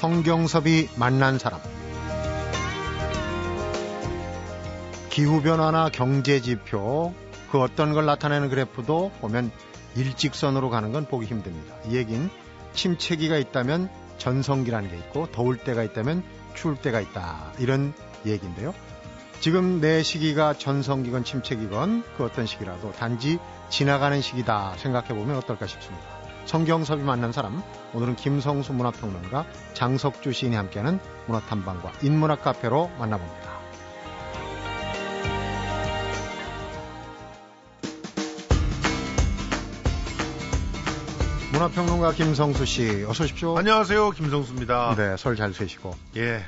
성경섭이 만난 사람 기후변화나 경제지표 그 어떤 걸 나타내는 그래프도 보면 일직선으로 가는 건 보기 힘듭니다. 이 얘기는 침체기가 있다면 전성기라는 게 있고 더울 때가 있다면 추울 때가 있다 이런 얘기인데요. 지금 내 시기가 전성기건 침체기건 그 어떤 시기라도 단지 지나가는 시기다 생각해 보면 어떨까 싶습니다. 성경섭이 만난 사람 오늘은 김성수 문화평론가 장석주 시인이 함께하는 문화탐방과 인문학 카페로 만나봅니다. 문화평론가 김성수 씨 어서 오십시오. 안녕하세요 김성수입니다. 네, 설잘 쇠시고. 예.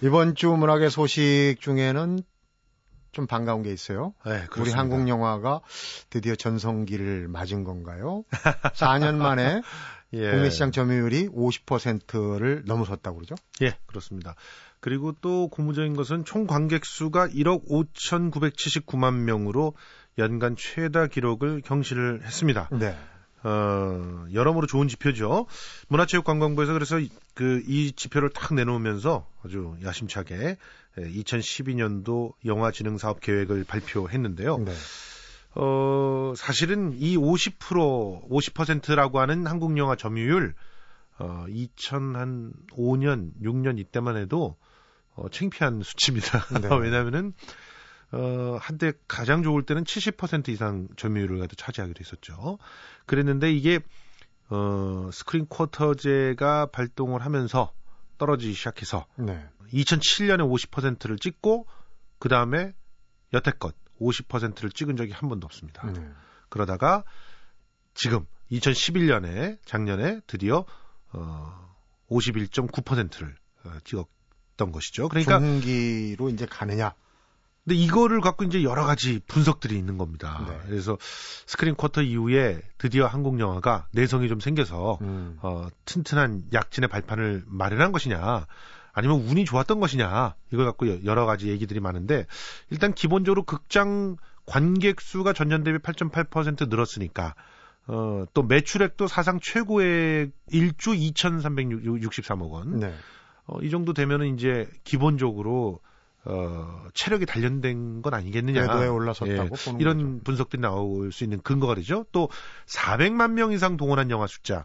이번 주 문학의 소식 중에는 좀 반가운 게 있어요. 네, 우리 한국 영화가 드디어 전성기를 맞은 건가요? 4년 만에 예. 국내 시장 점유율이 50%를 넘어섰다고 그러죠? 예, 그렇습니다. 그리고 또 고무적인 것은 총 관객 수가 1억 5,979만 명으로 연간 최다 기록을 경신을 했습니다. 네. 어, 여러모로 좋은 지표죠. 문화체육관광부에서 그래서 그 이 지표를 탁 내놓으면서 아주 야심차게 2012년도 영화진흥 사업 계획을 발표했는데요. 네. 어, 사실은 이 50% 50%라고 하는 한국 영화 점유율 어, 2005년 6년 이때만 해도 어, 창피한 수치입니다. 네. 왜냐면은 어, 한때 가장 좋을 때는 70% 이상 점유율을 가도 차지하기도 했었죠. 그랬는데 이게 어, 스크린 쿼터제가 발동을 하면서 떨어지기 시작해서 네. 2007년에 50%를 찍고 그 다음에 여태껏 50%를 찍은 적이 한 번도 없습니다. 네. 그러다가 지금 2011년에 작년에 드디어 어, 51.9%를 어, 찍었던 것이죠. 그러니까 중기로 이제 가느냐 근데 이거를 갖고 이제 여러 가지 분석들이 있는 겁니다. 네. 그래서 스크린 쿼터 이후에 드디어 한국 영화가 내성이 좀 생겨서 음. 어, 튼튼한 약진의 발판을 마련한 것이냐, 아니면 운이 좋았던 것이냐 이걸 갖고 여러 가지 얘기들이 많은데 일단 기본적으로 극장 관객 수가 전년 대비 8.8% 늘었으니까 어, 또 매출액도 사상 최고의 1조 2,363억 원. 네. 어, 이 정도 되면은 이제 기본적으로 어, 체력이 단련된 건 아니겠느냐. 궤도에 올라섰다고 예, 이런 거죠. 분석들이 나올 수 있는 근거가 되죠. 또 400만 명 이상 동원한 영화 숫자.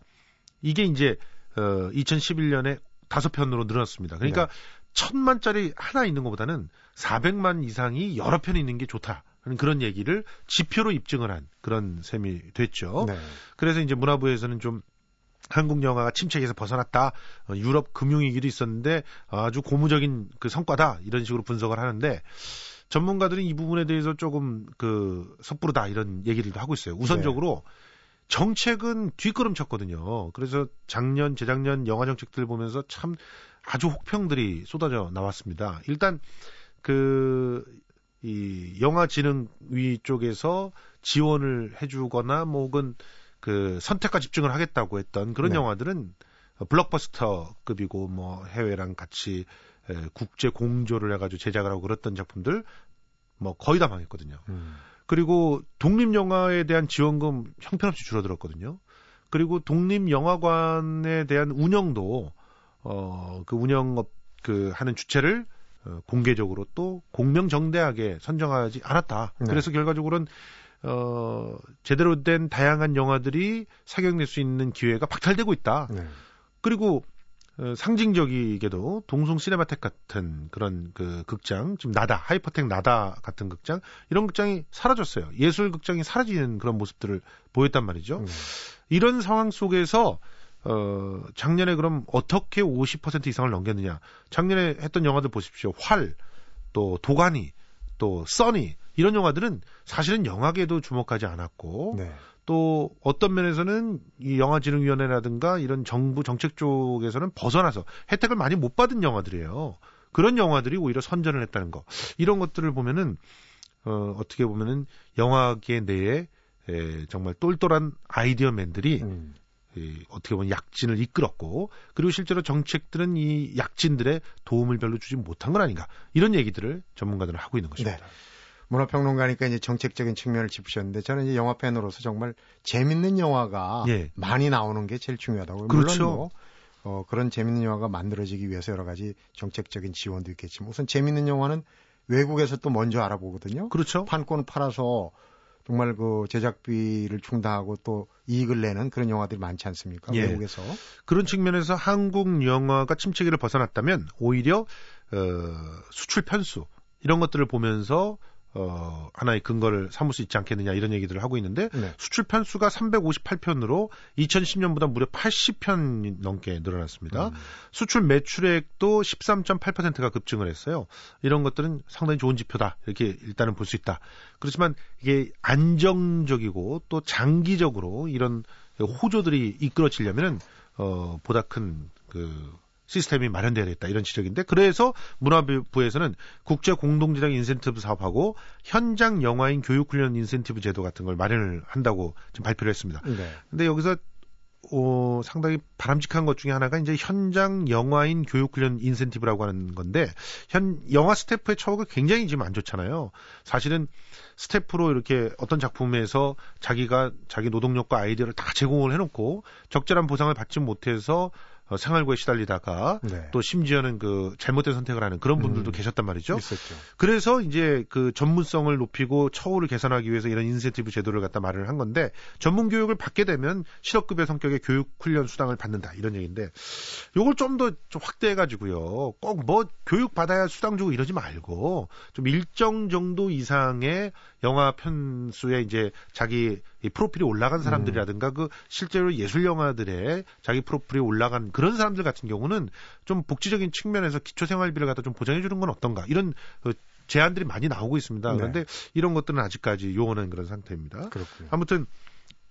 이게 이제 어, 2011년에 다섯 편으로 늘었습니다. 그러니까 네. 천만짜리 하나 있는 것보다는 400만 이상이 여러 편 있는 게 좋다. 그런 얘기를 지표로 입증을 한 그런 셈이 됐죠. 네. 그래서 이제 문화부에서는 좀 한국 영화가 침체에서 벗어났다. 어, 유럽 금융위기도 있었는데 아주 고무적인 그 성과다. 이런 식으로 분석을 하는데 전문가들은 이 부분에 대해서 조금 그 섣부르다 이런 얘기들도 하고 있어요. 우선적으로 네. 정책은 뒷걸음 쳤거든요. 그래서 작년, 재작년 영화 정책들 보면서 참 아주 혹평들이 쏟아져 나왔습니다. 일단 그 이 영화진흥위 쪽에서 지원을 해주거나 뭐 혹은 그 선택과 집중을 하겠다고 했던 그런 네. 영화들은 블록버스터급이고 뭐 해외랑 같이 에, 국제 공조를 해가지고 제작을 하고 그랬던 작품들 뭐 거의 다 망했거든요. 음. 그리고 독립 영화에 대한 지원금 형편없이 줄어들었거든요. 그리고 독립 영화관에 대한 운영도 어그 운영업 그 하는 주체를 어, 공개적으로 또 공명정대하게 선정하지 않았다. 네. 그래서 결과적으로는 어, 제대로 된 다양한 영화들이 사격낼 수 있는 기회가 박탈되고 있다. 네. 그리고 어, 상징적이게도 동송 시네마텍 같은 그런 그 극장, 지금 나다, 하이퍼텍 나다 같은 극장, 이런 극장이 사라졌어요. 예술 극장이 사라지는 그런 모습들을 보였단 말이죠. 네. 이런 상황 속에서 어, 작년에 그럼 어떻게 50% 이상을 넘겼느냐. 작년에 했던 영화들 보십시오. 활, 또 도가니, 또 써니, 이런 영화들은 사실은 영화계도 주목하지 않았고 네. 또 어떤 면에서는 이 영화진흥위원회라든가 이런 정부 정책 쪽에서는 벗어나서 혜택을 많이 못 받은 영화들이에요. 그런 영화들이 오히려 선전을 했다는 거. 이런 것들을 보면은 어, 어떻게 보면은 영화계 내에 에, 정말 똘똘한 아이디어맨들이 음. 이, 어떻게 보면 약진을 이끌었고 그리고 실제로 정책들은 이 약진들의 도움을 별로 주지 못한 건 아닌가 이런 얘기들을 전문가들은 하고 있는 것입니다. 네. 문화평론가니까 이제 정책적인 측면을 짚으셨는데 저는 이제 영화 팬으로서 정말 재밌는 영화가 예. 많이 나오는 게 제일 중요하다고. 그렇죠. 물론 뭐 어, 그런 재밌는 영화가 만들어지기 위해서 여러 가지 정책적인 지원도 있겠지만 우선 재밌는 영화는 외국에서 또 먼저 알아보거든요. 그렇죠. 판권 팔아서 정말 그 제작비를 충당하고 또 이익을 내는 그런 영화들이 많지 않습니까? 예. 외국에서. 그런 측면에서 한국 영화가 침체기를 벗어났다면 오히려 어, 수출 편수 이런 것들을 보면서 어, 하나의 근거를 삼을 수 있지 않겠느냐 이런 얘기들을 하고 있는데 네. 수출 편수가 358편으로 2010년보다 무려 80편 넘게 늘어났습니다. 음. 수출 매출액도 13.8%가 급증을 했어요. 이런 것들은 상당히 좋은 지표다. 이렇게 일단은 볼 수 있다. 그렇지만 이게 안정적이고 또 장기적으로 이런 호조들이 이끌어지려면은 어, 보다 큰그 시스템이 마련돼야 겠다 이런 지적인데 그래서 문화부에서는 국제 공동지장 인센티브 사업하고 현장 영화인 교육 훈련 인센티브 제도 같은 걸 마련을 한다고 지금 발표를 했습니다. 네. 근데 여기서 어, 상당히 바람직한 것 중에 하나가 이제 현장 영화인 교육 훈련 인센티브라고 하는 건데 현 영화 스태프의 처우가 굉장히 지금 안 좋잖아요. 사실은 스태프로 이렇게 어떤 작품에서 자기가 자기 노동력과 아이디어를 다 제공을 해놓고 적절한 보상을 받지 못해서 어, 생활고에 시달리다가 네. 또 심지어는 그 잘못된 선택을 하는 그런 분들도 음. 계셨단 말이죠. 있었죠. 그래서 이제 그 전문성을 높이고 처우를 개선하기 위해서 이런 인센티브 제도를 갖다 말을 한 건데 전문 교육을 받게 되면 실업급여 성격의 교육 훈련 수당을 받는다 이런 얘기인데 요걸 좀 더 좀 확대해 가지고요. 꼭 뭐 교육 받아야 수당 주고 이러지 말고 좀 일정 정도 이상의 영화 편수에 이제 자기 프로필이 올라간 사람들이라든가 음. 그 실제로 예술 영화들의 자기 프로필이 올라간 그런 사람들 같은 경우는 좀 복지적인 측면에서 기초 생활비를 갖다 좀 보장해 주는 건 어떤가 이런 그 제안들이 많이 나오고 있습니다. 네. 그런데 이런 것들은 아직까지 요원한 그런 상태입니다. 그렇군요. 아무튼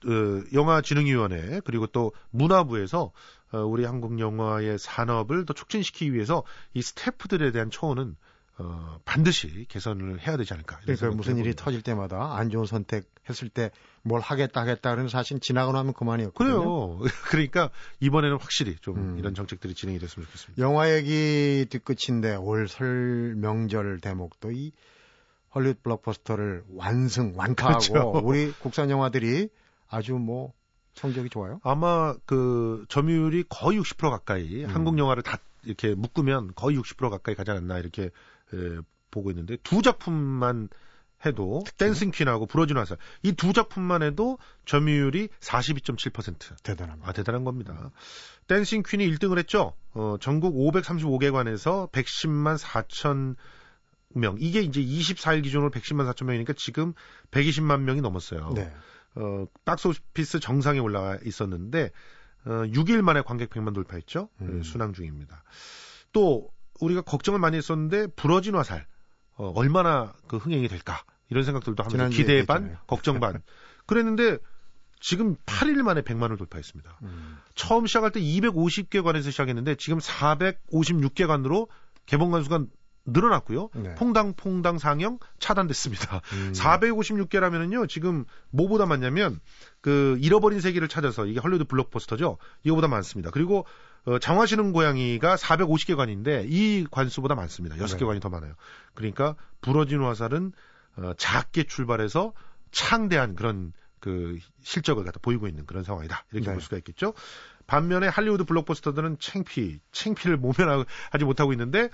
어, 영화진흥위원회 그리고 또 문화부에서 어, 우리 한국 영화의 산업을 더 촉진시키기 위해서 이 스태프들에 대한 초원은 어, 반드시 개선을 해야 되지 않을까. 그러니까 무슨 일이 터질 때마다 안 좋은 선택 했을 때 뭘 하겠다 하겠다 그러는 사실 지나고 나면 그만이었거든요. 그래요. 그러니까 이번에는 확실히 좀 음. 이런 정책들이 진행이 됐으면 좋겠습니다. 영화 얘기 뒤끝인데 올 설 명절 대목도 이 헐리우드 블록버스터를 완승 완파하고 그렇죠. 우리 국산 영화들이 아주 뭐 성적이 좋아요. 아마 그 점유율이 거의 60% 가까이 음. 한국 영화를 다 이렇게 묶으면 거의 60% 가까이 가지 않았나 이렇게 에, 보고 있는데 두 작품만 해도 댄싱 퀸하고 부러진 화살 이 두 작품만 해도 점유율이 42.7% 대단합니다. 아 대단한 겁니다. 댄싱 퀸이 1등을 했죠. 어, 전국 535개관에서 110만 4천 명 이게 이제 24일 기준으로 110만 4천 명이니까 지금 120만 명이 넘었어요. 네. 어, 박스 오피스 정상에 올라가 있었는데 어, 6일 만에 관객 100만 돌파했죠. 음. 순항 중입니다. 또 우리가 걱정을 많이 했었는데 부러진 화살 어, 얼마나 그 흥행이 될까 이런 생각들도 하면서 기대 반, 걱정 반. 그랬는데 지금 8일 만에 100만을 돌파했습니다. 음. 처음 시작할 때 250개 관에서 시작했는데 지금 456개 관으로 개봉관 수가 늘어났고요. 네. 퐁당퐁당 상영 차단됐습니다. 음. 456개라면은요, 지금 뭐보다 많냐면, 그, 잃어버린 세계를 찾아서, 이게 헐리우드 블록버스터죠? 이거보다 많습니다. 그리고, 어, 장화시는 고양이가 450개 관인데, 이 관수보다 많습니다. 6개 네. 관이 더 많아요. 그러니까, 부러진 화살은, 어, 작게 출발해서 창대한 그런 그 실적을 갖다 보이고 있는 그런 상황이다. 이렇게 네. 볼 수가 있겠죠. 반면에 할리우드 블록버스터들은 챙피, 챙피를 모면하지 못하고 있는데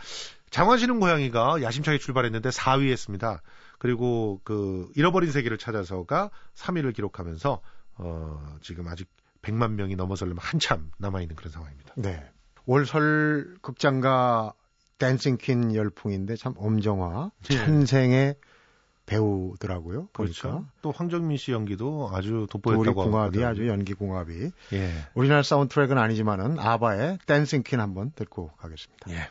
장화 신은 고양이가 야심차게 출발했는데 4위 했습니다. 그리고 그 잃어버린 세계를 찾아서가 3위를 기록하면서 어 지금 아직 100만 명이 넘어서려면 한참 남아 있는 그런 상황입니다. 네. 월설 극장가 댄싱 퀸 열풍인데 참 엄정화 네. 천생의 배우더라고요. 그렇죠. 보니까. 또 황정민 씨 연기도 아주 돋보였다고 궁합이 아주 연기 궁합이. 예. 우리나라 사운드트랙은 아니지만은 아바의 댄싱 퀸 한번 듣고 가겠습니다. 예.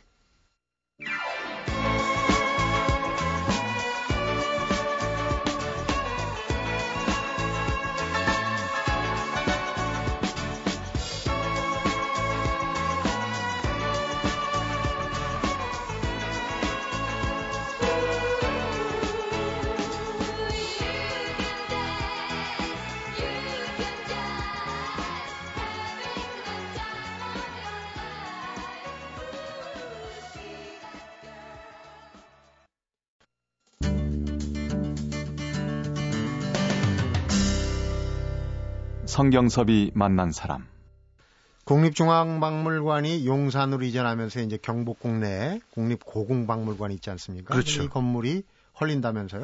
성경섭이 만난 사람 국립중앙박물관이 용산으로 이전하면서 이제 경복궁 내에 국립고궁박물관이 있지 않습니까? 그렇죠. 이 건물이 헐린다면서요?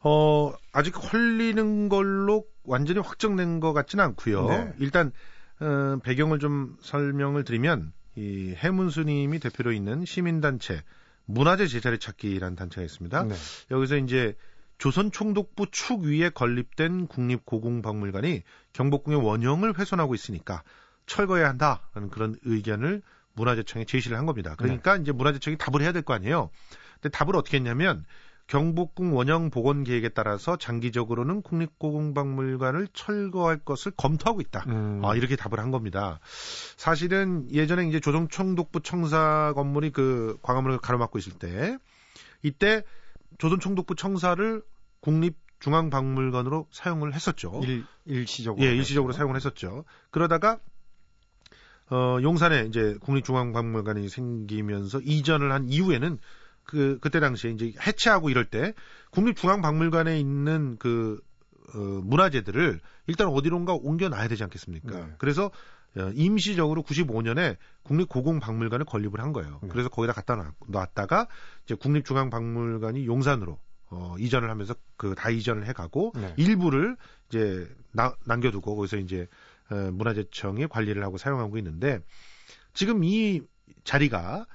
어, 아직 헐리는 걸로 완전히 확정된 것 같지는 않고요. 네. 일단 어, 배경을 좀 설명을 드리면 이 해문수님이 대표로 있는 시민단체 문화재 제자리 찾기라는 단체가 있습니다. 네. 여기서 이제 조선총독부 축 위에 건립된 국립고궁박물관이 경복궁의 원형을 훼손하고 있으니까 철거해야 한다라는 그런 의견을 문화재청에 제시를 한 겁니다. 그러니까 이제 문화재청이 답을 해야 될 거 아니에요. 근데 답을 어떻게 했냐면 경복궁 원형 복원 계획에 따라서 장기적으로는 국립고궁박물관을 철거할 것을 검토하고 있다. 음. 아, 이렇게 답을 한 겁니다. 사실은 예전에 이제 조선총독부 청사 건물이 그 광화문을 가로막고 있을 때 이때 조선 총독부 청사를 국립 중앙박물관으로 사용을 했었죠. 일, 일시적으로. 예, 일시적으로 사용을 했었죠. 그러다가 어, 용산에 이제 국립중앙박물관이 생기면서 이전을 한 이후에는 그 그때 당시에 이제 해체하고 이럴 때 국립중앙박물관에 있는 그 어, 문화재들을 일단 어디론가 옮겨놔야 되지 않겠습니까? 네. 그래서 어, 임시적으로 95년에 국립고궁박물관을 건립을 한 거예요. 네. 그래서 거기다 갖다 놔- 놨다가 이제 국립중앙박물관이 용산으로 어, 이전을 하면서 그 다 이전을 해가고 네. 일부를 이제 나- 남겨두고 거기서 이제 어, 문화재청이 관리를 하고 사용하고 있는데 지금 이 자리가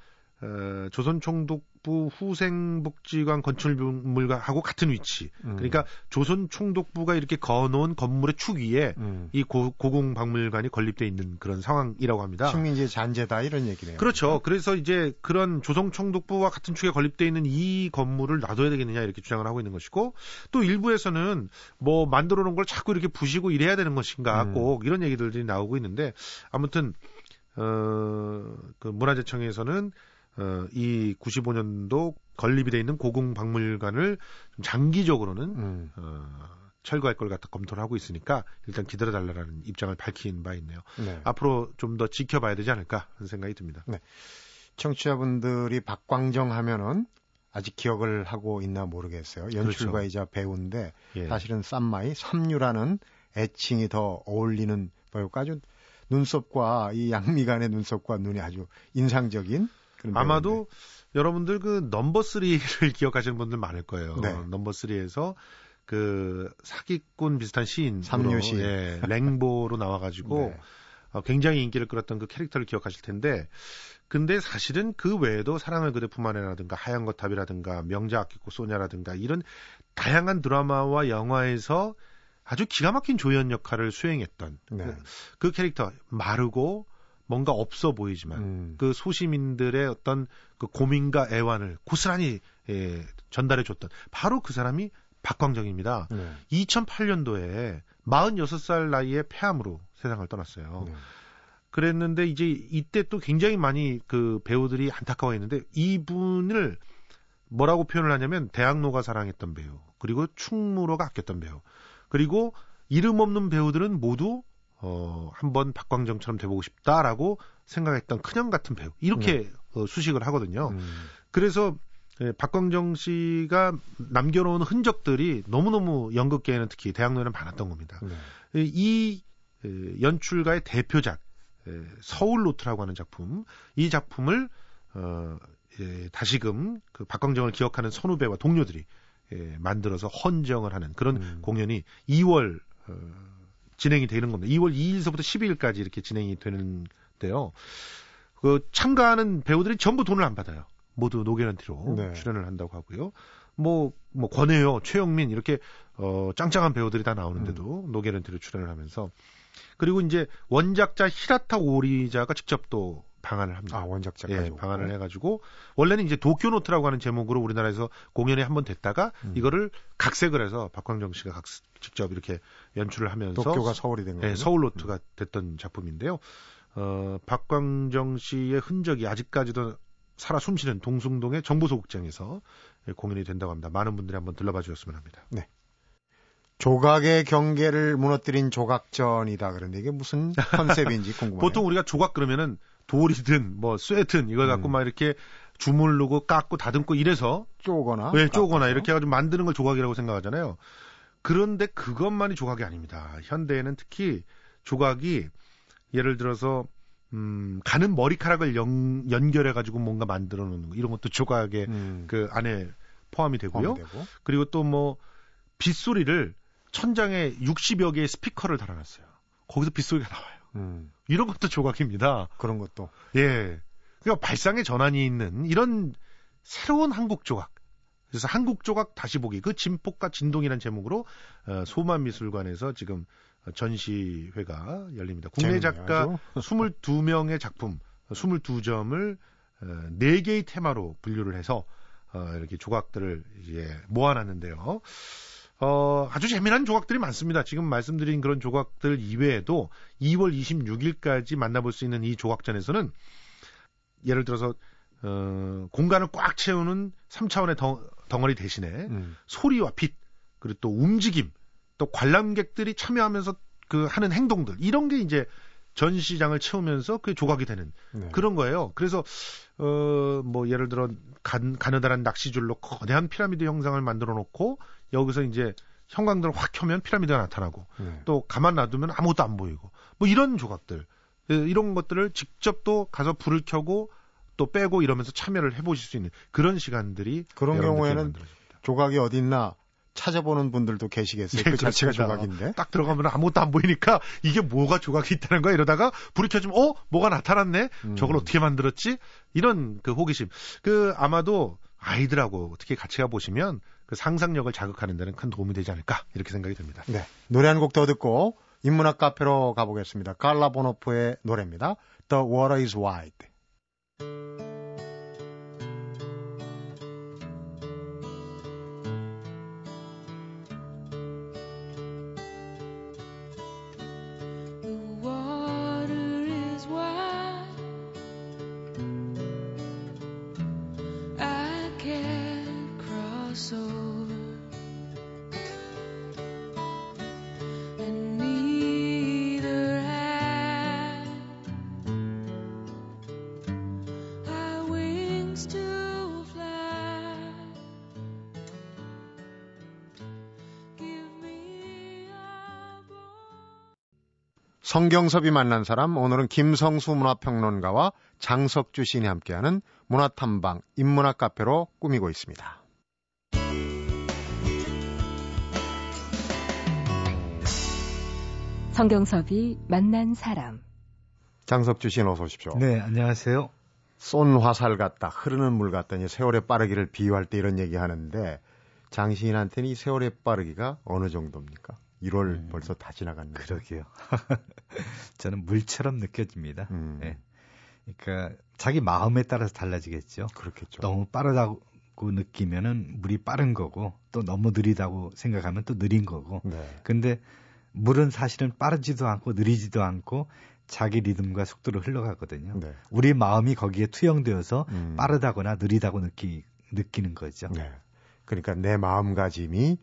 어, 조선총독 부 후생복지관 건축물과하고 같은 위치. 음. 그러니까 조선 총독부가 이렇게 거놓은 건물의 축 위에 음. 이 고, 고궁박물관이 건립돼 있는 그런 상황이라고 합니다. 식민지 잔재다 이런 얘기네요. 그렇죠. 그래서 이제 그런 조선 총독부와 같은 축에 건립돼 있는 이 건물을 놔둬야 되겠느냐 이렇게 주장을 하고 있는 것이고 또 일부에서는 뭐 만들어 놓은 걸 자꾸 이렇게 부시고 이래야 되는 것인가 음. 꼭 이런 얘기들이 나오고 있는데 아무튼 어그 문화재청에서는 어, 이 95년도 건립이 돼 있는 고궁 박물관을 좀 장기적으로는 음. 어, 철거할 걸 갖다 검토를 하고 있으니까 일단 기다려달라는 입장을 밝힌 바 있네요. 네. 앞으로 좀 더 지켜봐야 되지 않을까 하는 생각이 듭니다. 청취자분들이 박광정 하면은 아직 기억을 하고 있나 모르겠어요. 연출가이자 배우인데 예. 사실은 쌈마이 삼류라는 애칭이 더 어울리는 배우가 아주 눈썹과 이 양미간의 눈썹과 눈이 아주 인상적인 그런 아마도 배우인데. 여러분들 그 넘버 3를 기억하시는 분들 많을 거예요. 네. 넘버 3에서 그 사기꾼 비슷한 시인 삼류 시인. 예, 랭보로 나와가지고 네. 어, 굉장히 인기를 끌었던 그 캐릭터를 기억하실 텐데 근데 사실은 그 외에도 사랑을 그대 품 안에라든가 하얀 거탑이라든가 명자 아끼고 소냐라든가 이런 다양한 드라마와 영화에서 아주 기가 막힌 조연 역할을 수행했던 네. 그, 그 캐릭터 마르고 뭔가 없어 보이지만 음. 그 소시민들의 어떤 그 고민과 애환을 고스란히 예, 전달해 줬던 바로 그 사람이 박광정입니다. 네. 2008년도에 46살 나이에 폐암으로 세상을 떠났어요. 네. 그랬는데 이제 이때 또 굉장히 많이 그 배우들이 안타까워했는데 이분을 뭐라고 표현을 하냐면 대학로가 사랑했던 배우 그리고 충무로가 아꼈던 배우 그리고 이름 없는 배우들은 모두 어 한번 박광정처럼 돼보고 싶다라고 생각했던 큰형 같은 배우 이렇게 어, 수식을 하거든요. 음. 그래서 예, 박광정 씨가 남겨놓은 흔적들이 너무너무 연극계에는 특히 대학로에는 많았던 겁니다. 네. 이 에, 연출가의 대표작 에, 서울 노트라고 하는 작품 이 작품을 어, 예, 다시금 그 박광정을 기억하는 선후배와 동료들이 예, 만들어서 헌정을 하는 그런 음. 공연이 2월 어, 진행이 되는 겁니다. 2월 2일서부터 12일까지 이렇게 진행이 되는데요. 그 참가하는 배우들이 전부 돈을 안 받아요. 모두 노개런티로 네. 출연을 한다고 하고요. 뭐, 뭐, 권해효, 최용민, 이렇게, 어, 짱짱한 배우들이 다 나오는데도 음. 노개런티로 출연을 하면서. 그리고 이제 원작자 히라타 오리자가 직접 또 방한을 합니다. 아 원작자까지 예. 방한을 해가지고, 원래는 이제 도쿄 노트라고 하는 제목으로 우리나라에서 공연이 한 번 됐다가, 음. 이거를 각색을 해서 박광정 씨가 각, 직접 이렇게 연출을 하면서. 도쿄가 서울이 된 거예요. 예, 서울 노트가 됐던 작품인데요. 어, 박광정 씨의 흔적이 아직까지도 살아 숨쉬는 동숭동의 정보소극장에서 예, 공연이 된다고 합니다. 많은 분들이 한번 들러봐 주셨으면 합니다. 조각의 경계를 무너뜨린 조각전이다 그런데 이게 무슨 컨셉인지 궁금해요. 보통 우리가 조각 그러면은 돌이든 뭐 쇠든 이걸 갖고 음. 막 이렇게 주물르고 깎고 다듬고 이래서 쪼거나 왜 쪼거나 깎아서. 이렇게 해가지고 만드는 걸 조각이라고 생각하잖아요. 그런데 그것만이 조각이 아닙니다. 현대에는 특히 조각이 예를 들어서 음, 가는 머리카락을 연, 연결해 가지고 뭔가 만들어 놓는 거 이런 것도 조각에 음. 그 안에 포함이 되고요. 포함이 되고. 그리고 또 뭐 빗소리를 천장에 60여 개의 스피커를 달아놨어요. 거기서 빗소리가 나와요. 음. 이런 것도 조각입니다. 그런 것도 예. 그러니까 발상의 전환이 있는 이런 새로운 한국 조각. 그래서 한국 조각 다시 보기 그 진폭과 진동이라는 제목으로 어, 소만미술관에서 지금 전시회가 열립니다. 국내 작가 아주. 22명의 작품 22점을 어, 4개의 테마로 분류를 해서 어, 이렇게 조각들을 이제 모아놨는데요. 어, 아주 재미난 조각들이 많습니다. 지금 말씀드린 그런 조각들 이외에도 2월 26일까지 만나볼 수 있는 이 조각전에서는 예를 들어서 어, 공간을 꽉 채우는 3차원의 덩, 덩어리 대신에 음. 소리와 빛 그리고 또 움직임 또 관람객들이 참여하면서 그 하는 행동들 이런 게 이제 전시장을 채우면서 그 조각이 되는 네. 그런 거예요. 그래서 어 뭐 예를 들어 간, 가느다란 낚시줄로 거대한 피라미드 형상을 만들어 놓고 여기서 이제 형광등을 확 켜면 피라미드가 나타나고 네. 또 가만 놔두면 아무것도 안 보이고 뭐 이런 조각들 예, 이런 것들을 직접 또 가서 불을 켜고 또 빼고 이러면서 참여를 해보실 수 있는 그런 시간들이 그런 경우에는. 조각이 어디 있나 찾아보는 분들도 계시겠어요. 예, 그 자체가. 조각인데. 딱 들어가면 아무것도 안 보이니까 이게 뭐가 조각이 있다는 거야 이러다가 불이 켜지면 어 뭐가 나타났네 음. 저걸 어떻게 만들었지 이런 그 호기심 그 아마도 아이들하고 어떻게 같이 가 보시면 그 상상력을 자극하는 데는 큰 도움이 되지 않을까 이렇게 생각이 듭니다. 네. 노래 한 곡 더 듣고 인문학 카페로 가보겠습니다. 칼라 보노프의 노래입니다. The Water is Wide. 성경섭이 만난 사람 오늘은 김성수 문화평론가와 장석주 시인이 함께하는 문화탐방 인문학 카페로 꾸미고 있습니다. 성경섭이 만난 사람. 장석주 시인 어서 오십시오. 네, 안녕하세요. 쏜 화살 같다, 흐르는 물 같다니 세월의 빠르기를 비유할 때 이런 얘기 하는데 장 시인한테는 이 세월의 빠르기가 어느 정도입니까? 1월 음, 벌써 다 지나갔네요. 그러게요. 저는 물처럼 느껴집니다. 음. 예. 그러니까 자기 마음에 따라서 달라지겠죠. 그렇겠죠. 너무 빠르다고 느끼면은 물이 빠른 거고 또 너무 느리다고 생각하면 또 느린 거고. 네. 근데 물은 사실은 빠르지도 않고 느리지도 않고 자기 리듬과 속도로 흘러가거든요. 네. 우리 마음이 거기에 투영되어서 음. 빠르다거나 느리다고 느끼 느끼는 거죠. 네. 그러니까 내 마음가짐이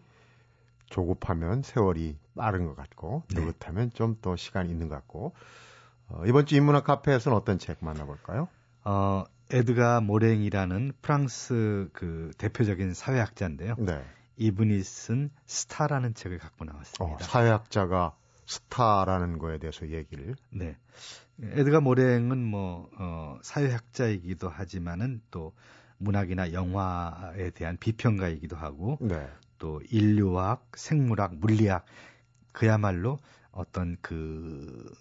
조급하면 세월이 빠른 것 같고 네. 느긋하면 좀 더 시간이 있는 것 같고 어, 이번 주 인문학 카페에서는 어떤 책 만나볼까요? 어, 에드가 모랭이라는 프랑스 그 대표적인 사회학자인데요. 네. 이분이 쓴 스타라는 책을 갖고 어, 나왔습니다. 사회학자가 스타라는 거에 대해서 얘기를 네. 에드가 모랭은 뭐 어, 사회학자이기도 하지만은 또 문학이나 영화에 대한 비평가이기도 하고 네. 또 인류학, 생물학, 물리학 그야말로 어떤 그,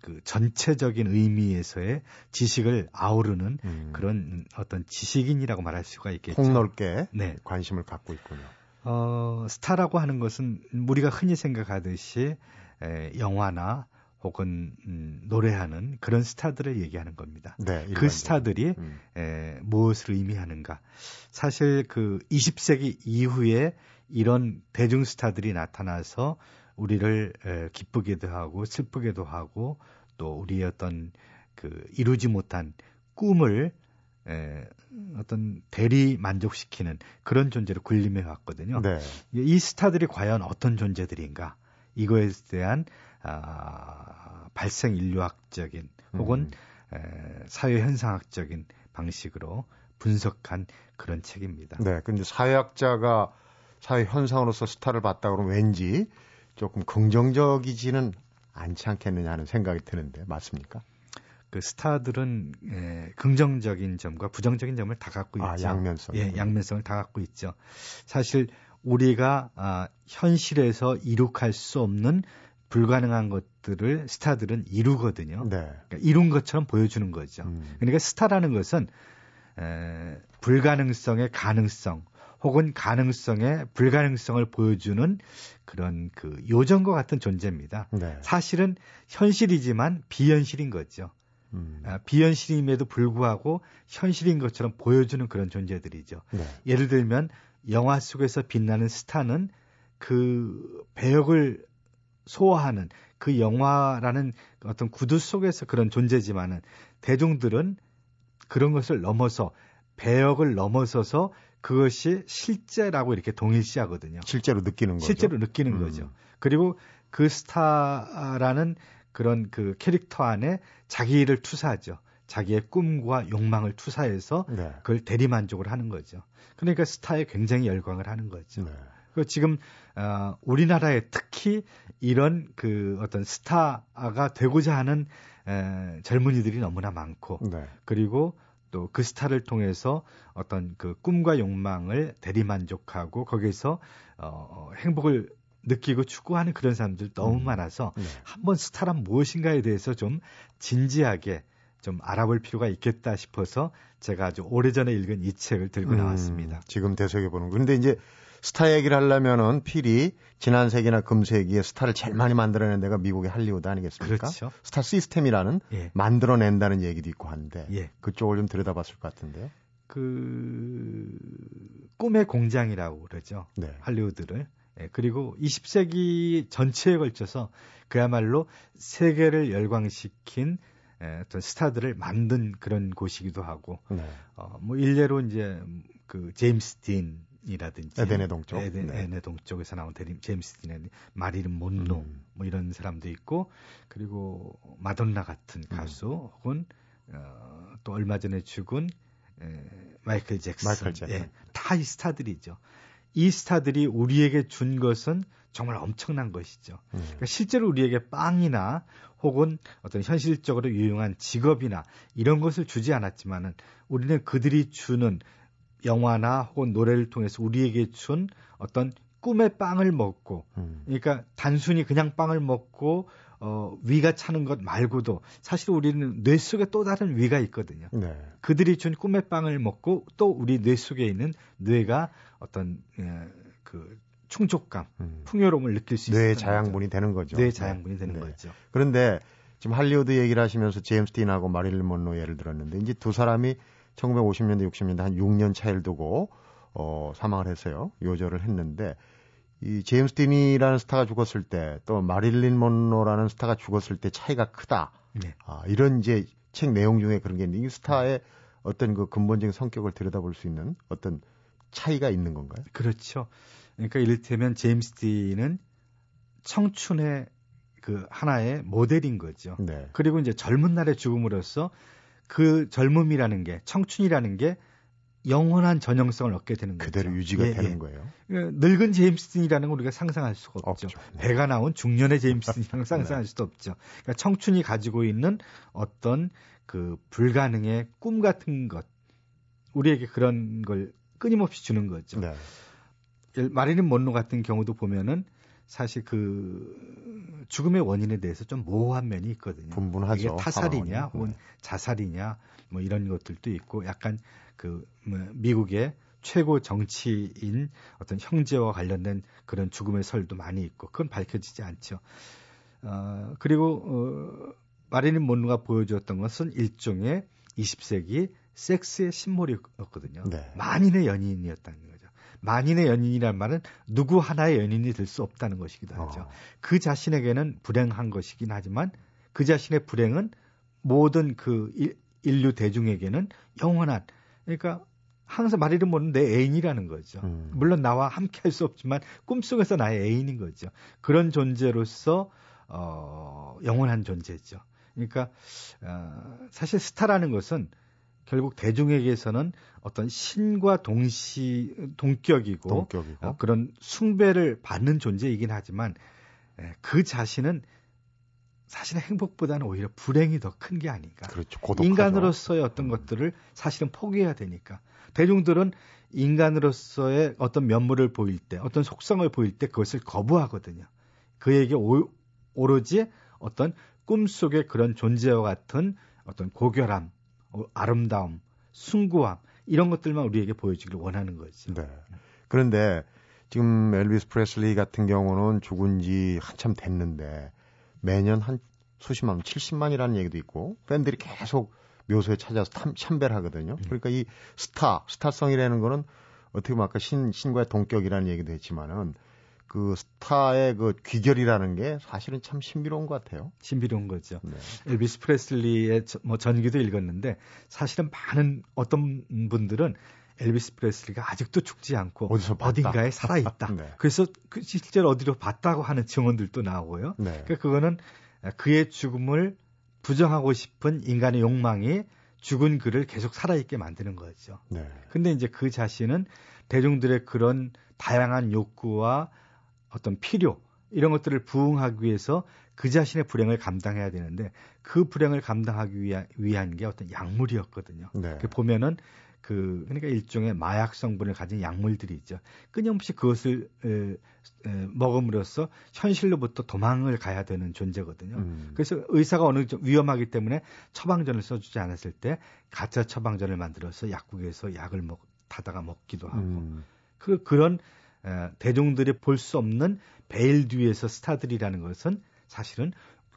그 전체적인 의미에서의 지식을 아우르는 음, 그런 어떤 지식인이라고 말할 수가 있겠죠. 폭넓게 네. 관심을 갖고 있군요. 어, 스타라고 하는 것은 우리가 흔히 생각하듯이 에, 영화나 혹은 음, 노래하는 그런 스타들을 얘기하는 겁니다. 네. 그 일반적으로. 스타들이 음, 에, 무엇을 의미하는가? 사실 그 20세기 이후에 이런 대중 스타들이 나타나서 우리를 에, 기쁘게도 하고 슬프게도 하고 또 우리의 어떤 그 이루지 못한 꿈을 에, 어떤 대리 만족시키는 그런 존재로 군림해 왔거든요. 네. 이 스타들이 과연 어떤 존재들인가? 이거에 대한 아, 발생 인류학적인 혹은 음, 에, 사회 현상학적인 방식으로 분석한 그런 책입니다. 네. 근데 사회학자가 사회 현상으로서 스타를 봤다 그러면 왠지 조금 긍정적이지는 않지 않겠느냐 하는 생각이 드는데 맞습니까? 그 스타들은 예, 긍정적인 점과 부정적인 점을 다 갖고 있죠. 아, 양면성. 예, 양면성을 다 갖고 있죠. 사실 우리가 아, 현실에서 이룩할 수 없는 불가능한 것들을 스타들은 이루거든요. 네. 그러니까 이룬 것처럼 보여주는 거죠. 음. 그러니까 스타라는 것은 에, 불가능성의 가능성 혹은 가능성의 불가능성을 보여주는 그런 그 요정과 같은 존재입니다. 네. 사실은 현실이지만 비현실인 거죠. 음. 아, 비현실임에도 불구하고 현실인 것처럼 보여주는 그런 존재들이죠. 네. 예를 들면 영화 속에서 빛나는 스타는 그 배역을 소화하는 그 영화라는 어떤 구두 속에서 그런 존재지만은 대중들은 그런 것을 넘어서 배역을 넘어서서 그것이 실제라고 이렇게 동일시하거든요. 실제로 느끼는 거죠. 실제로 느끼는 음. 거죠. 그리고 그 스타라는 그런 그 캐릭터 안에 자기를 투사하죠. 자기의 꿈과 욕망을 투사해서 네. 그걸 대리만족을 하는 거죠. 그러니까 스타에 굉장히 열광을 하는 거죠. 네. 그 지금 어, 우리나라에 특히 이런 그 어떤 스타가 되고자 하는 에, 젊은이들이 너무나 많고 네. 그리고 또 그 스타를 통해서 어떤 그 꿈과 욕망을 대리만족하고 거기서 어, 행복을 느끼고 추구하는 그런 사람들 너무 음. 많아서 네. 한번 스타란 무엇인가에 대해서 좀 진지하게 좀 알아볼 필요가 있겠다 싶어서 제가 아주 오래전에 읽은 이 책을 들고 음, 나왔습니다. 지금 되새겨보는. 그런데 이제 스타 얘기를 하려면은 필히 지난 세기나 금세기에 스타를 제일 많이 만들어낸 데가 미국의 할리우드 아니겠습니까? 그렇죠. 스타 시스템이라는 예. 만들어낸다는 얘기도 있고 한데 예. 그쪽을 좀 들여다봤을 것 같은데요. 그 꿈의 공장이라고 그러죠. 네. 할리우드를. 예, 그리고 20세기 전체에 걸쳐서 그야말로 세계를 열광시킨 에, 어떤 스타들을 만든 그런 곳이기도 하고, 네. 어, 뭐 일례로 이제 그 제임스 딘 이라든지 에덴의 동쪽. 에덴, 네. 에덴의 동쪽에서 나온 데리, 제임스 딘의 마릴린 몬로 음. 뭐 이런 사람도 있고 그리고 마돈나 같은 음. 가수 혹은 어, 또 얼마 전에 죽은 에, 마이클 잭슨, 마이클 잭슨. 예, 다 이 스타들이죠. 이 스타들이 우리에게 준 것은 정말 엄청난 것이죠. 음. 그러니까 실제로 우리에게 빵이나 혹은 어떤 현실적으로 유용한 직업이나 이런 것을 주지 않았지만은 우리는 그들이 주는 영화나 혹은 노래를 통해서 우리에게 준 어떤 꿈의 빵을 먹고 음. 그러니까 단순히 그냥 빵을 먹고 어, 위가 차는 것 말고도 사실 우리는 뇌 속에 또 다른 위가 있거든요. 네. 그들이 준 꿈의 빵을 먹고 또 우리 뇌 속에 있는 뇌가 어떤 에, 그 충족감, 음. 풍요로움을 느낄 수뇌 있는 자양분이 되는 거죠. 뇌 자양분이 되는 네. 거죠. 그런데 지금 할리우드 얘기를 하시면서 제임스 딘하고 마릴린 mon로 예를 들었는데 이제 두 사람이 1950년대 60년대 한 6년 차이를 두고 어 사망을 했어요. 요절을 했는데 이 제임스 딘이라는 스타가 죽었을 때 또 마릴린 monro라는 스타가 죽었을 때 차이가 크다. 네. 아, 이런 이제 책 내용 중에 그런 게 있는데 이 스타의 어떤 그 근본적인 성격을 들여다볼 수 있는 어떤 차이가 있는 건가요? 그렇죠. 그러니까 이를테면 제임스 딘은 청춘의 그 하나의 모델인 거죠. 네. 그리고 이제 젊은 날의 죽음으로써 그 젊음이라는 게 청춘이라는 게 영원한 전형성을 얻게 되는 거죠. 그대로 유지가 예, 되는 예. 거예요. 그 늙은 제임스 딘이라는 걸 우리가 상상할 수가 없죠. 없죠. 네. 배가 나온 중년의 제임스 딘이랑 상상할 수도 없죠. 그러니까 청춘이 가지고 있는 어떤 그 불가능의 꿈 같은 것 우리에게 그런 걸 끊임없이 주는 거죠. 네. 예, 마릴린 mon로 같은 경우도 보면은 사실 그 죽음의 원인에 대해서 좀 모호한 면이 있거든요. 분분하죠. 이게 타살이냐. 혹은 네. 자살이냐 뭐 이런 것들도 있고 약간 그 뭐, 미국의 최고 정치인 어떤 형제와 관련된 그런 죽음의 설도 많이 있고 그건 밝혀지지 않죠. 어, 그리고 어, 마릴린 monro가 보여주었던 것은 일종의 20세기 섹스의 심몰이었거든요. 네. 만인의 연인이었다는 거죠. 만인의 연인이란 말은 누구 하나의 연인이 될 수 없다는 것이기도 하죠. 어. 그 자신에게는 불행한 것이긴 하지만 그 자신의 불행은 모든 그 일- 인류 대중에게는 영원한 그러니까 항상 마리를 모는 내 애인이라는 거죠. 음. 물론 나와 함께 할 수 없지만 꿈속에서 나의 애인인 거죠. 그런 존재로서 어, 영원한 존재죠. 그러니까 어, 사실 스타라는 것은 결국 대중에게서는 어떤 신과 동시 동격이고 동격이고. 어, 그런 숭배를 받는 존재이긴 하지만 에, 그 자신은 사실은 행복보다는 오히려 불행이 더 큰 게 아닌가. 그렇죠. 인간으로서의 어떤 것들을 사실은 포기해야 되니까. 대중들은 인간으로서의 어떤 면모를 보일 때, 어떤 속성을 보일 때 그것을 거부하거든요. 그에게 오, 오로지 어떤 꿈속의 그런 존재와 같은 어떤 고결함, 어, 아름다움, 숭고함 이런 것들만 우리에게 보여주기를 원하는 거죠. 네. 그런데 지금 엘비스 프레슬리 같은 경우는 죽은 지 한참 됐는데 매년 한 수십만, 70만이라는 얘기도 있고 팬들이 계속 묘소에 찾아서 탐, 참배하거든요. 그러니까 이 스타, 스타성이라는 거는 어떻게 보면 아까 신, 신과의 동격이라는 얘기도 했지만은 그 스타의 그 귀결이라는 게 사실은 참 신비로운 것 같아요. 신비로운 거죠. 네. 엘비스 프레슬리의 저- 뭐 전기도 읽었는데 사실은 많은 어떤 분들은 엘비스 프레슬리가 아직도 죽지 않고. 어딘가에 살아 있다. 네. 그래서 그 실제로 어디로 봤다고 하는 증언들도 나오고요. 네. 그러니까 그거는 그의 죽음을 부정하고 싶은 인간의 욕망이 죽은 그를 계속 살아있게 만드는 거죠. 네. 근데 이제 그 자신은 대중들의 그런 다양한 욕구와 어떤 필요 이런 것들을 부응하기 위해서 그 자신의 불행을 감당해야 되는데 그 불행을 감당하기 위한, 위한 게 어떤 약물이었거든요. 네. 그 보면은 그 그러니까 일종의 마약 성분을 가진 약물들이 있죠. 끊임없이 그것을 에, 에, 먹음으로써 현실로부터 도망을 가야 되는 존재거든요. 음. 그래서 의사가 어느 정도 위험하기 때문에 처방전을 써주지 않았을 때 가짜 처방전을 만들어서 약국에서 약을 먹 타다가 먹기도 하고 음. 그 그런 에, 대중들이 볼 수 없는 베일 뒤에서 스타들이라는 것은 사실은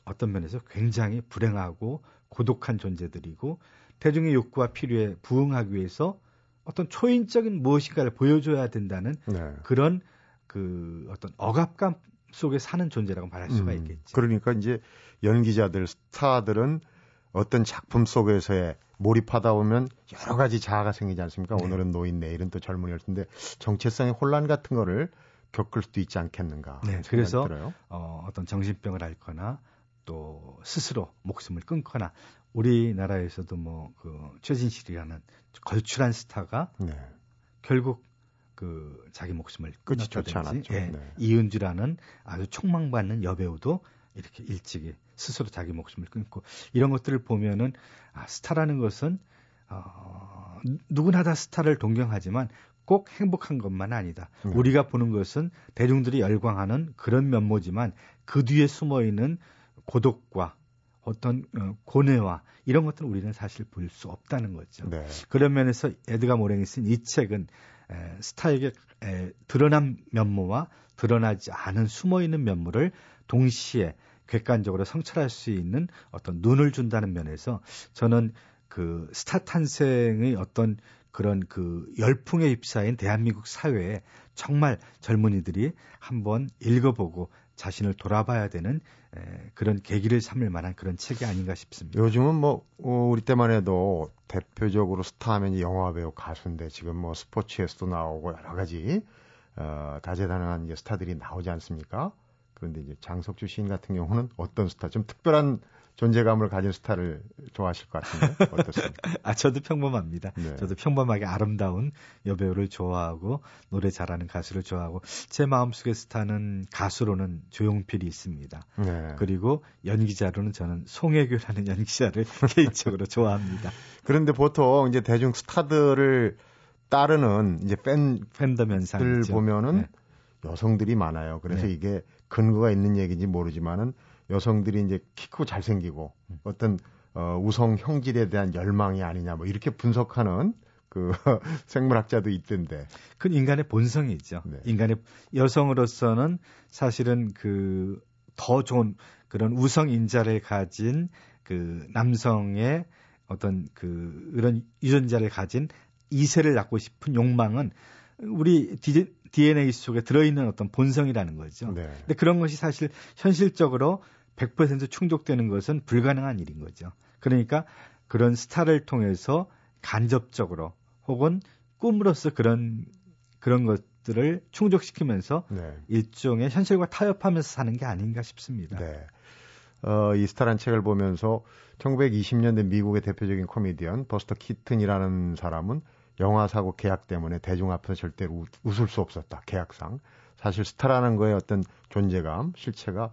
어떤 면에서 굉장히 불행하고 고독한 존재들이고 대중의 욕구와 필요에 부응하기 위해서 어떤 초인적인 무엇인가를 보여줘야 된다는 네. 그런 그 어떤 억압감 속에 사는 존재라고 말할 수가 음, 있겠죠. 그러니까 이제 연기자들, 스타들은 어떤 작품 속에서의 몰입하다 보면 여러 가지 자아가 생기지 않습니까? 네. 오늘은 노인, 내일은 또 젊은이일 텐데 정체성의 혼란 같은 거를 겪을 수도 있지 않겠는가. 네, 그래서 들어요. 어, 어떤 정신병을 앓거나 또 스스로 목숨을 끊거나 우리나라에서도 뭐 그 최진실이라는 걸출한 스타가 네. 결국 그 자기 목숨을 끊었다든지. 예, 네. 이은주라는 아주 촉망받는 여배우도 이렇게 일찍이 스스로 자기 목숨을 끊고 이런 것들을 보면은 아, 스타라는 것은 어, 누구나 다 스타를 동경하지만 꼭 행복한 것만 아니다. 네. 우리가 보는 것은 대중들이 열광하는 그런 면모지만 그 뒤에 숨어 있는 고독과 어떤 어, 고뇌와 이런 것들은 우리는 사실 볼 수 없다는 거죠. 네. 그런 면에서 에드가 모랭이 쓴 이 책은 에, 스타에게 에, 드러난 면모와 드러나지 않은 숨어 있는 면모를 동시에 객관적으로 성찰할 수 있는 어떤 눈을 준다는 면에서 저는 그 스타 탄생의 어떤 그런 그 열풍에 휩싸인 대한민국 사회에 정말 젊은이들이 한번 읽어보고 자신을 돌아봐야 되는 에, 그런 계기를 삼을 만한 그런 책이 아닌가 싶습니다. 요즘은 뭐 어, 우리 때만 해도 대표적으로 스타하면 이제 영화 배우 가수인데 지금 뭐 스포츠에서도 나오고 여러 가지 어, 다재다능한 이제 스타들이 나오지 않습니까? 그런데 이제 장석주 시인 같은 경우는 어떤 스타 좀 특별한 존재감을 가진 스타를 좋아하실 것 같은데 어떻습니까? 아, 저도 평범합니다. 네. 저도 평범하게 아름다운 여배우를 좋아하고 노래 잘하는 가수를 좋아하고 제 마음속의 스타는 가수로는 조용필이 있습니다. 네. 그리고 연기자로는 저는 송혜교라는 연기자를 개인적으로 좋아합니다. 그런데 보통 이제 대중 스타들을 따르는 이제 팬들 팬덤 현상이죠. 보면은 네. 여성들이 많아요. 그래서 네. 이게 근거가 있는 얘기인지 모르지만은 여성들이 이제 키 크고 잘생기고 음. 어떤 어, 우성 형질에 대한 열망이 아니냐 뭐 이렇게 분석하는 그 생물학자도 있던데. 그건 인간의 본성이죠. 네. 인간의 여성으로서는 사실은 그 더 좋은 그런 우성 인자를 가진 그 남성의 어떤 그 그런 유전자를 가진 이세를 낳고 싶은 욕망은 우리 DNA 속에 들어있는 어떤 본성이라는 거죠. 네. 근데 그런 것이 사실 현실적으로 100% 충족되는 것은 불가능한 일인 거죠. 그러니까 그런 스타를 통해서 간접적으로 혹은 꿈으로써 그런 그런 것들을 충족시키면서 네. 일종의 현실과 타협하면서 사는 게 아닌가 싶습니다. 네. 어, 이 스타란 책을 보면서 1920년대 미국의 대표적인 코미디언 버스터 키튼이라는 사람은 영화 사고 계약 때문에 대중 앞에서 절대로 우- 웃을 수 없었다. 계약상. 사실 스타라는 거의 어떤 존재감, 실체가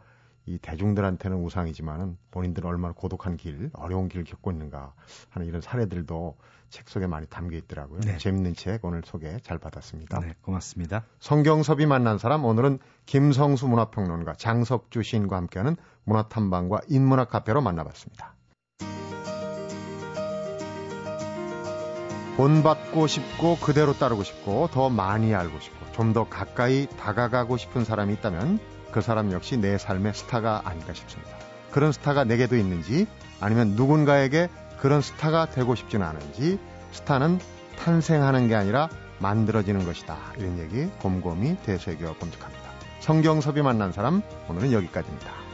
이 대중들한테는 우상이지만은 본인들은 얼마나 고독한 길, 어려운 길을 겪고 있는가 하는 이런 사례들도 책 속에 많이 담겨 있더라고요. 네. 재밌는 책 오늘 소개 잘 받았습니다. 네, 고맙습니다. 성경섭이 만난 사람 오늘은 김성수 문화평론가 장석주 시인과 함께하는 문화탐방과 인문학 카페로 만나봤습니다. 본받고 싶고 그대로 따르고 싶고 더 많이 알고 싶고 좀 더 가까이 다가가고 싶은 사람이 있다면 그 사람 역시 내 삶의 스타가 아닐까 싶습니다. 그런 스타가 내게도 있는지 아니면 누군가에게 그런 스타가 되고 싶지는 않은지 스타는 탄생하는 게 아니라 만들어지는 것이다. 이런 얘기 곰곰이 되새겨 검색합니다. 성경섭이 만난 사람 오늘은 여기까지입니다.